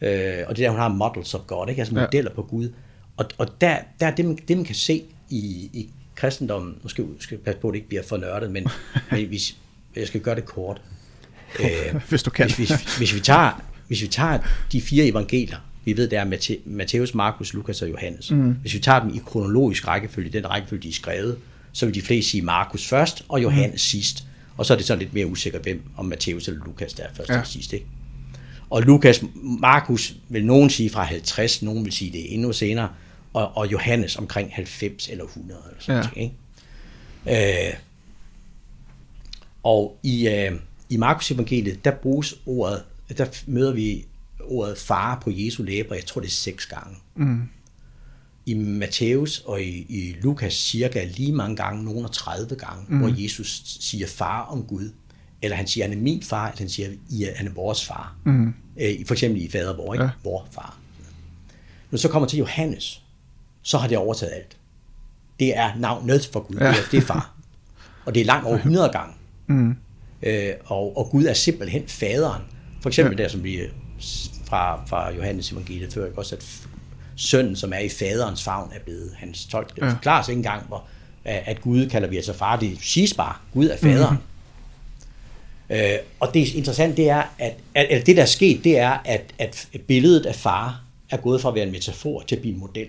Øh, og det er der, hun har models of God, ikke? altså Ja. modeller på Gud. Og, og der, der er det, man, det, man kan se i, i kristendommen, nu skal skal jeg passe på, at det ikke bliver for nørdet, men, men hvis, jeg skal gøre det kort. Øh, Hvis du kan. hvis, hvis, hvis, vi tager, hvis vi tager de fire evangelier, vi ved, det er Matthæus, Markus, Lukas og Johannes. Mm. Hvis vi tager dem i kronologisk rækkefølge, den rækkefølge, de er skrevet, så vil de fleste sige Markus først, og Johannes mm. sidst. Og så er det sådan lidt mere usikkert, hvem om Matthæus eller Lukas, der er først Ja. og sidst. Ikke? Og Lukas, Markus vil nogen sige fra 50, nogen vil sige det endnu senere, og, og Johannes omkring 90 eller 100 eller sådan Ja. ja. ikke? Øh, og i, øh, i Markus evangeliet, der bruges ordet, der møder vi ordet far på Jesu læber, jeg tror det er seks gange. Mm. I Matthæus og i, i Lukas cirka lige mange gange, nogen 30 gange, mm. hvor Jesus siger far om Gud. Eller han siger, han er min far, eller han siger, er, han er vores far. Mm. Øh, for eksempel i fader vor, ikke? Ja. Vor far. Når så kommer til Johannes, så har det overtaget alt. Det er navnet for Gud, Ja. det, er, det er far. Og det er langt over 100 gange. Mm. Øh, og, og Gud er simpelthen faderen. For eksempel Ja. der, som vi fra, fra Johannes evangeliet før, ikke? også at sønnen, som er i faderens favn, er blevet hans tolk. Det Ja. forklares ikke engang, hvor, at Gud kalder vi altså far. Det siges bare, Gud er faderen. Mm. Øh, og det interessante, det er, at, at, at det der er sket, det er, at, at billedet af far er gået fra at være en metafor til at blive en model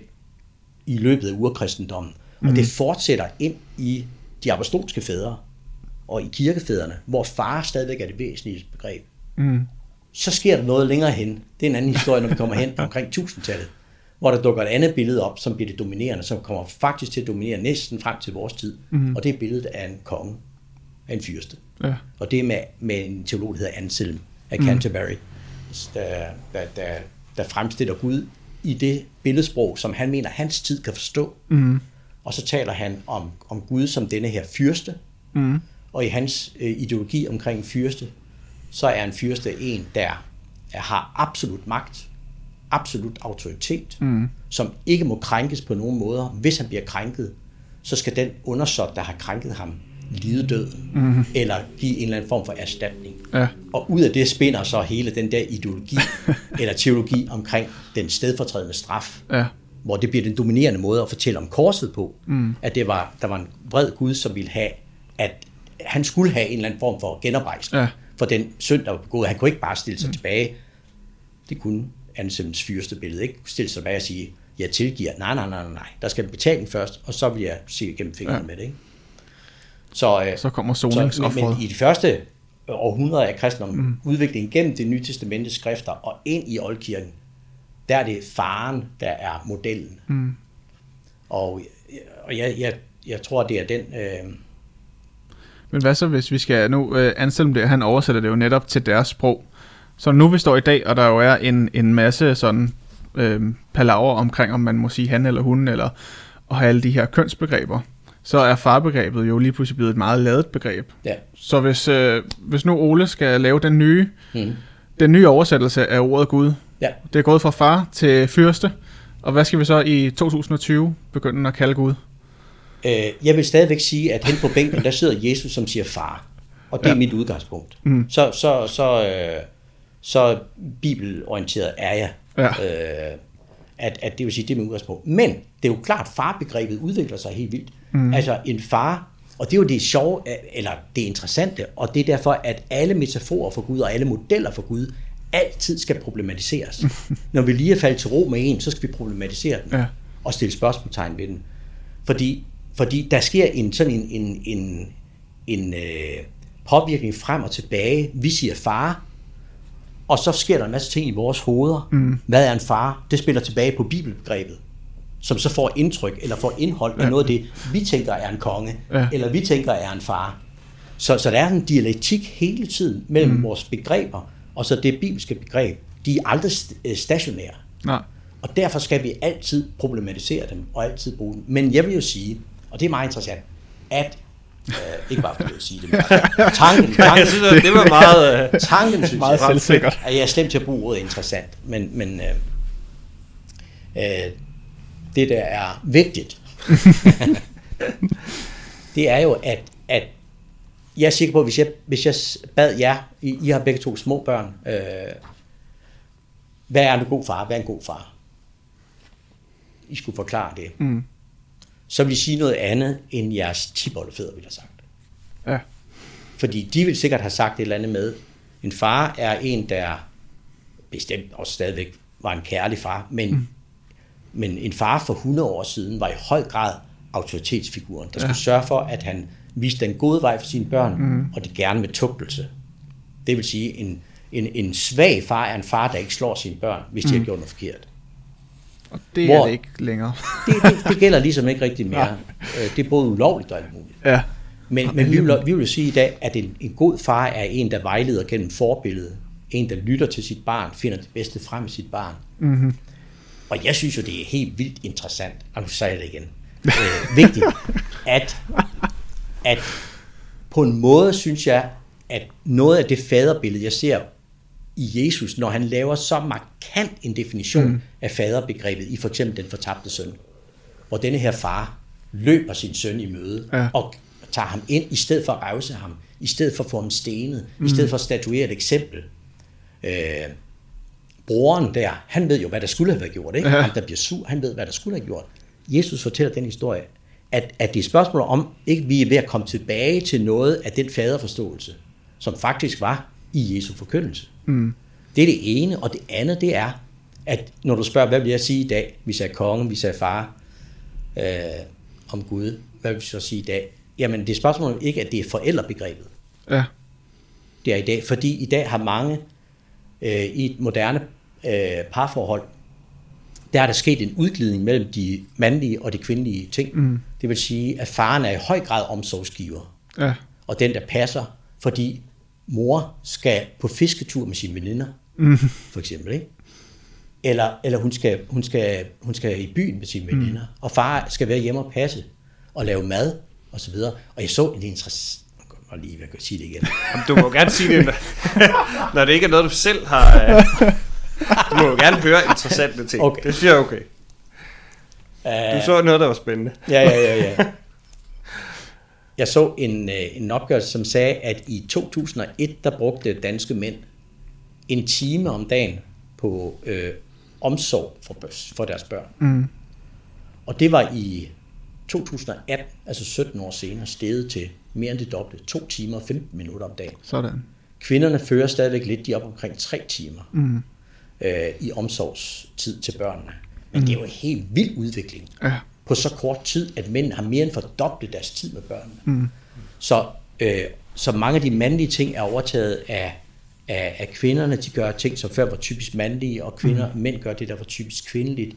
i løbet af urkristendommen. Og det fortsætter ind i de apostolske fædre og i kirkefædrene, hvor far stadigvæk er det væsentlige begreb. Mm. Så sker der noget længere hen. Det er en anden historie, når vi kommer hen omkring 1000-tallet, hvor der dukker et andet billede op, som bliver det dominerende, som kommer faktisk til at dominere næsten frem til vores tid. Mm. Og det er billedet af en konge, af en fyrste. Ja. Og det er med, med en teolog, der hedder Anselm af Canterbury, der, der, der, der fremstiller Gud i det billedsprog, som han mener, hans tid kan forstå. Mm. Og så taler han om, om Gud som denne her fyrste, Mm. og i hans øh, ideologi omkring fyrste, så er en fyrste en, der er, har absolut magt, absolut autoritet, Mm. som ikke må krænkes på nogen måder. Hvis han bliver krænket, så skal den undersåt, der har krænket ham, lide døden, mm. eller give en eller anden form for erstatning. Ja. Og ud af det spinder så hele den der ideologi, eller teologi omkring den stedfortrædende straf, Ja. hvor det bliver den dominerende måde at fortælle om korset på, mm. at det var, der var en vred Gud, som ville have, at han skulle have en eller anden form for genoprejsning Ja. For den synd, der var begået. Han kunne ikke bare stille sig mm. tilbage. Det kunne Anselms fyrste billede ikke stille sig tilbage og sige, jeg tilgiver. Nej, nej, nej, nej. Der skal en betaling først, og så vil jeg se igennem fingrene Ja. med det. Ikke? Så, øh, Så kommer så, men, men i de første århundreder af kristendommen, mm. udviklingen gennem det nye testamente skrifter og ind i oldkirken, der er det faren, der er modellen. Mm. Og, og jeg, jeg, jeg tror, det er den... Øh, Men hvad så, hvis vi skal... Nu, øh, Anselm, der, han oversætter det jo netop til deres sprog. Så nu vi står i dag, og der jo er en, en masse sådan øh, palaver omkring, om man må sige han eller hun, eller og have alle de her kønsbegreber, så er farbegrebet jo lige pludselig blevet et meget ladet begreb. ja. Så hvis, øh, hvis nu Ole skal lave den nye, Mm. den nye oversættelse af ordet Gud, Ja. det er gået fra far til fyrste, og hvad skal vi så i 2020 begynde at kalde Gud? Øh, jeg vil stadigvæk sige, at hen på bænken, der sidder Jesus, som siger far. Og det ja. er mit udgangspunkt. Mm. Så, så, så, øh, så bibelorienteret er jeg. Ja. Øh, at, at det vil sige, det er mit udgangspunkt. Men det er jo klart, farbegrebet udvikler sig helt vildt. Mm. Altså en far, og det er jo det sjove, eller det interessante, og det er derfor, at alle metaforer for Gud og alle modeller for Gud altid skal problematiseres. Når vi lige er faldet til ro med en, så skal vi problematisere den Ja. og stille spørgsmålstegn ved den. Fordi, fordi der sker en sådan en, en, en, en øh, påvirkning frem og tilbage. Vi siger far, og så sker der en masse ting i vores hoveder. Mm. Hvad er en far? Det spiller tilbage på bibelbegrebet, som så får indtryk eller får indhold af noget af det, vi tænker er en konge, Ja. eller vi tænker er en far. Så, så der er en dialektik hele tiden mellem mm. vores begreber, og så det bibelske begreb. De er aldrig øh, stationære. Nej. Og derfor skal vi altid problematisere dem, og altid bruge dem. Men jeg vil jo sige, og det er meget interessant, at, øh, ikke bare fordi jeg sige det, men altså, tanken, Jeg tanken, synes, at det var meget... Øh, tanken synes Meget jeg, selvsikkert. at jeg er slemt til at bruge ordet interessant, men, men øh, øh, det der er vigtigt, det er jo, at, at jeg er sikker på, at hvis jeg, hvis jeg bad jer, I, I har begge to små børn, øh, hvad er en god far? Hvad er en god far? I skulle forklare det. Mm. Så vil I sige noget andet, end jeres tibollefædre ville have sagt. Ja. Fordi de vil sikkert have sagt et eller andet med, en far er en, der bestemt også stadigvæk var en kærlig far, men, mm. men en far for 100 år siden var i høj grad autoritetsfiguren, der skulle sørge for, at han viste den gode vej for sine børn, mm. og det gerne med tugtelse. Det vil sige, en, en, en svag far er en far, der ikke slår sine børn, hvis de har gjort noget forkert. Og det Hvor- er det ikke længere. Det, det, det gælder ligesom ikke rigtig mere. Øh, Det er både ulovligt og alt muligt. ja. Men, men vi, vil, vi vil sige i dag, at en, en god far er en, der vejleder gennem forbilledet. En, der lytter til sit barn, finder det bedste frem i sit barn. Mm-hmm. Og jeg synes jo, det er helt vildt interessant, og nu siger jeg det igen, øh, vigtigt, at, at på en måde synes jeg, at noget af det faderbillede, jeg ser i Jesus, når han laver så markant en definition mm. af faderbegrebet i for eksempel den fortabte søn, hvor denne her far løber sin søn i møde Ja. og tager ham ind, i stedet for at revse ham, i stedet for at få ham stenet, mm. i stedet for at statuere et eksempel. Øh, broren der, han ved jo, hvad der skulle have været gjort. Ikke? Ja. Ham, der bliver sur, han ved, hvad der skulle have gjort. Jesus fortæller den historie, at, at det er spørgsmål om, ikke vi er ved at komme tilbage til noget af den faderforståelse, som faktisk var i Jesu forkyndelse. Mm. Det er det ene, og det andet, det er, at når du spørger, hvad vil jeg sige i dag? Vi sagde konge, vi sagde far øh, om Gud. Hvad vil vi så sige i dag? Jamen, det er spørgsmålet ikke, at det er forældrebegrebet. Ja. Det er i dag, fordi i dag har mange øh, i et moderne øh, parforhold, der er der sket en udglidning mellem de mandlige og de kvindelige ting. Mm. Det vil sige, at faren er i høj grad omsorgsgiver, Ja. og den, der passer, fordi mor skal på fisketur med sine veninder, Mm. for eksempel, ikke? Eller, eller hun, skal, hun, skal, hun skal i byen med sine veninder, mm. og far skal være hjemme og passe, og lave mad, og så videre. Og jeg så en interessant... Og lige, jeg kan sige det igen. Jamen, du må gerne sige det, når, det ikke er noget, du selv har... Øh, du må jo gerne høre interessante ting. Okay. Det synes jeg er okay. Uh, Du så noget, der var spændende. Ja, ja, ja, ja. Jeg så en, øh, en opgørelse, som sagde, at i 2001, der brugte danske mænd en time om dagen på øh, omsorg for, for deres børn. Mm. Og det var i 2018, altså 17 år senere, steget til mere end det dobbelte. 2 timer og 15 minutter om dagen. Sådan. Kvinderne fører stadigvæk lidt, de op omkring 3 timer Mm. øh, i omsorgstid til børnene. Men det er jo en helt vild udvikling Ja. På så kort tid, at mænd har mere end fordoblet deres tid med børnene. Mm. Så, øh, så mange af de mandlige ting er overtaget af, af, af kvinderne. De gør ting, som før var typisk mandlige, og kvinder, mm. mænd gør det, der var typisk kvindeligt.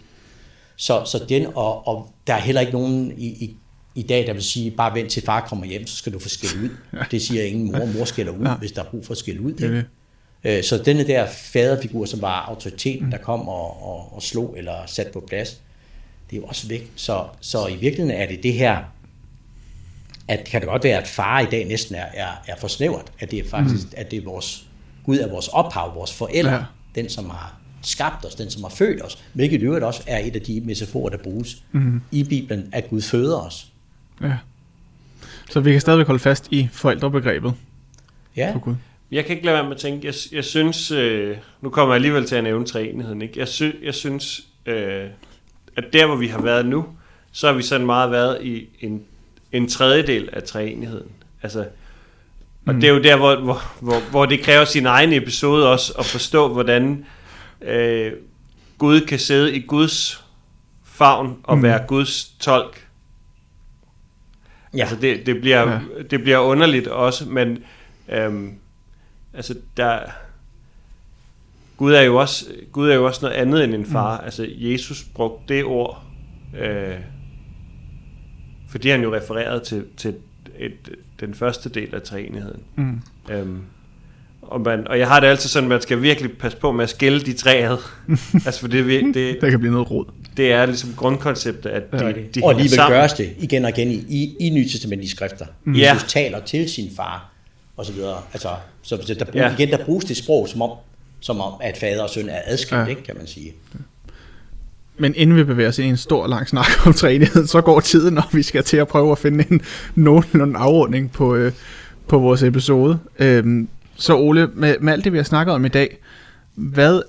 Så, så den, og, og der er heller ikke nogen i, i, i dag, der vil sige, bare vent til far kommer hjem, så skal du få skæld ud. Ja. Det siger ingen mor, mor skælder ud, ja. hvis der er brug for at skælde ud. Det Ikke? Øh, Så denne der faderfigur, som var autoriteten, der kom og, og, og slog eller sat på plads, det er jo også væk. Så, så i virkeligheden er det det her, at kan det godt være, at far i dag næsten er, er, er for snævert, at det er faktisk, mm. at det er vores, Gud er vores ophav, vores forældre, Ja. den som har skabt os, den som har født os, hvilket i øvrigt også er et af de metaforer, der bruges mm. i Bibelen, at Gud føder os. Ja. Så vi kan stadigvæk holde fast i forældrebegrebet Ja, på Gud. Jeg kan ikke lade være med at tænke, jeg, jeg synes, øh, nu kommer jeg alligevel til at nævne træenigheden, ikke? Jeg, sy, jeg synes, øh, at der hvor vi har været nu, så har vi sådan meget været i en, en tredjedel af træenigheden. Altså, og mm. det er jo der, hvor, hvor, hvor, hvor det kræver sin egen episode også, at forstå, hvordan øh, Gud kan sidde i Guds favn og Mm. være Guds tolk. ja. Altså det, det, bliver, Ja. ja. det bliver underligt også, men øhm, altså der Gud er jo også Gud er jo også noget andet end en far. Mm. Altså Jesus brugte det ord, øh, fordi han jo refererede til, til et, den første del af træenigheden. Mm. Øhm, og, man, og jeg har det altid sådan, at man skal virkelig passe på med at skille de tre ad. altså for det, er det, Der kan blive noget rod. det er ligesom grundkonceptet, at de, Ja. de og hænger alligevel sammen. gøres det igen og igen i, i, i nytestamentlige skrifter. Mm. Ja. Jesus taler til sin far, og så videre. Altså, så der, brug, Ja. ja. igen, der bruges det sprog, som om, som om at fader og søn er adskilt, Ja. ikke, kan man sige. Men inden vi bevæger os ind i en stor lang snak om træenighed, så går tiden, og vi skal til at prøve at finde en nogenlunde afrunding på, øh, på vores episode. Øhm, så Ole, med, med alt det, vi har snakket om i dag, hvad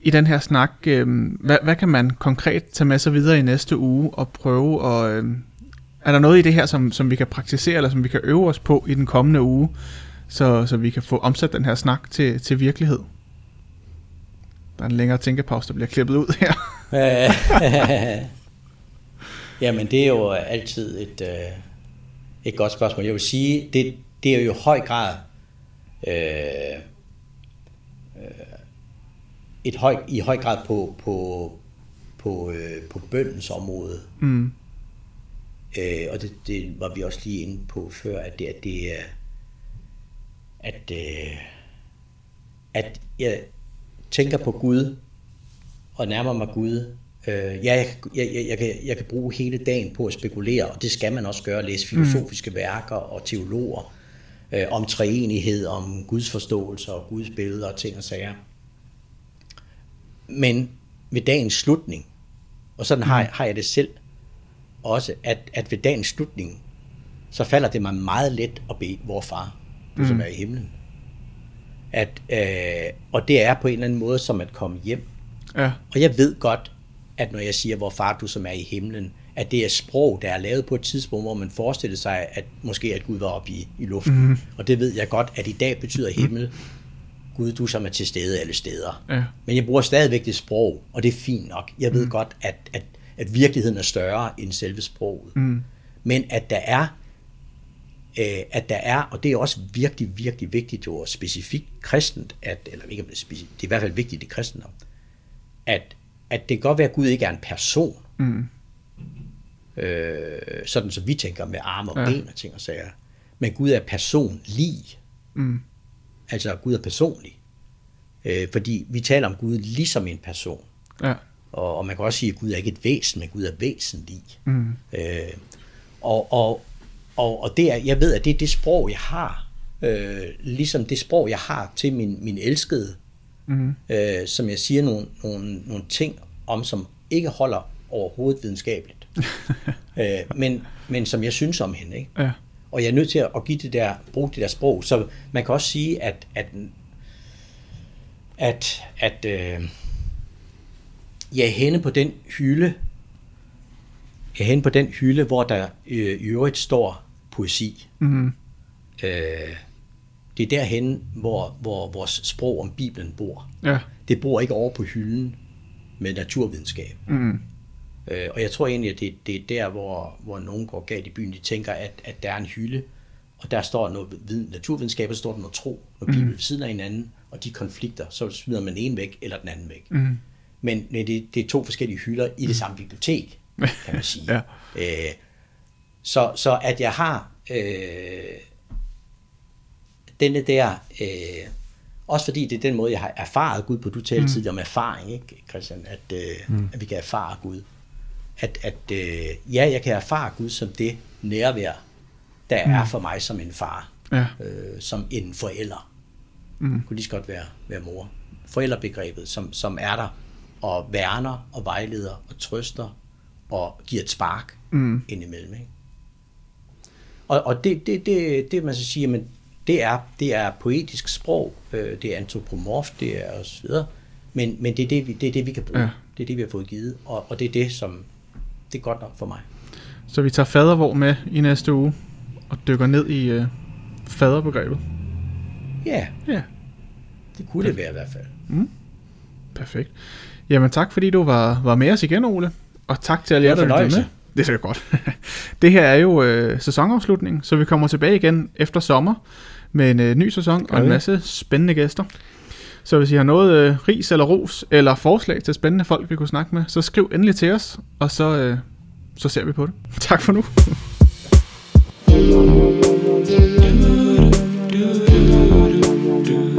i den her snak, øh, hvad, hvad kan man konkret tage med sig videre i næste uge og prøve at... Øh, er der noget i det her, som, som vi kan praktisere, eller som vi kan øve os på i den kommende uge, så, så vi kan få omsat den her snak til, til virkelighed? Der er en længere tænkepause, der bliver klippet ud her. Jamen, det er jo altid et, øh, et godt spørgsmål. Jeg vil sige, det, det er jo i høj grad øh, øh, et høj, i høj grad på, på, på, øh, på bøndens område. Mm. Øh, og det, det var vi også lige inde på før, at det, at det er, at, øh, at jeg tænker på Gud, og nærmer mig Gud. Øh, ja, jeg, jeg, jeg, jeg, kan, jeg kan bruge hele dagen på at spekulere, og det skal man også gøre, læse filosofiske mm. værker og teologer øh, om treenighed, om Guds forståelse og Guds billeder og ting og sager. Men ved dagens slutning, og sådan har, har jeg det selv også, at, at ved dagens slutning, så falder det mig meget let at bede vor far, du mm. som er i himlen. At, øh, og det er på en eller anden måde som at komme hjem. Ja. Og jeg ved godt, at når jeg siger, hvor far du som er i himlen, at det er sprog, der er lavet på et tidspunkt, hvor man forestiller sig, at måske at Gud var oppe i, i luften. Mm. Og det ved jeg godt, at i dag betyder himmel, Gud du som er til stede alle steder. Ja. Men jeg bruger stadigvæk det sprog, og det er fint nok. Jeg ved mm. godt, at, at, at virkeligheden er større end selve sproget. Mm. Men at der er, øh, at der er, og det er også virkelig, virkelig vigtigt og specifikt kristent, at, eller ikke specifikt, det er i hvert fald vigtigt i kristendom, at, at det kan godt være, at Gud ikke er en person, mm. øh, sådan som vi tænker med arme og Ja. ben og ting og sager, men Gud er personlig. Mm. Altså Gud er personlig. Øh, fordi vi taler om Gud ligesom en person. Ja. Og, og man kan også sige, at Gud er ikke et væsen, men Gud er væsentlig. Mm. Øh, og, og, og, og det er, jeg ved, at det er det sprog, jeg har. Øh, ligesom det sprog, jeg har til min, min elskede, Mm. øh, som jeg siger nogle, nogle, nogle ting om, som ikke holder overhovedet videnskabeligt. øh, men, men som jeg synes om hende. Ikke? Ja. Og jeg er nødt til at give det der, bruge det der sprog. Så man kan også sige, at, at, at, at øh, jeg er henne på den hylde, jeg er henne på den hylde, hvor der øh, i øvrigt står poesi. Mm. Øh, det er derhen, hvor, hvor vores sprog om Bibelen bor. Ja. Det bor ikke over på hylden med naturvidenskab. Mm. Øh, og jeg tror egentlig, at det, det er der, hvor, hvor nogen går galt i byen. De tænker, at, at der er en hylde, og der står noget viden, naturvidenskab, og så står der noget tro, og Bibelen ved siden af hinanden, og de konflikter, så smider man en væk, eller den anden væk. Mm. Men det, det er to forskellige hylder i det samme bibliotek, kan man sige. Ja. øh, Så, så at jeg har øh, denne der, øh, også fordi det er den måde, jeg har erfaret Gud på. Du talte mm. tidligere om erfaring, ikke Christian? At, øh, mm. at vi kan erfare Gud. At, at øh, ja, jeg kan erfare Gud som det nærvær, der mm. er for mig som en far. Ja. Øh, som en forælder. Mm. Det kunne lige så godt være, være mor. Forældrebegrebet, som, som er der og værner og vejleder og trøster og giver et spark mm. indimellem. Ikke? Og, og det, det, det, det, man så siger, men det er, det er poetisk sprog, øh, det er antropomorf, det er og så videre, men, men det, er det, vi, det er det, vi kan bruge. Ja. Det er det, vi har fået givet, og, og det er det, som det er godt nok for mig. Så vi tager fadervor med i næste uge og dykker ned i øh, faderbegrebet? Ja. Ja. Det kunne det være i hvert fald. Mm. Perfekt. Jamen tak, fordi du var, var med os igen, Ole. Og tak til alle jer, der med det er sikkert godt. det her er jo øh, sæsonafslutning, så vi kommer tilbage igen efter sommer med en øh, ny sæson og en masse spændende gæster. Så hvis I har noget øh, ris eller ros eller forslag til spændende folk, vi kunne snakke med, så skriv endelig til os, og så, øh, så ser vi på det. Tak for nu. do do do do do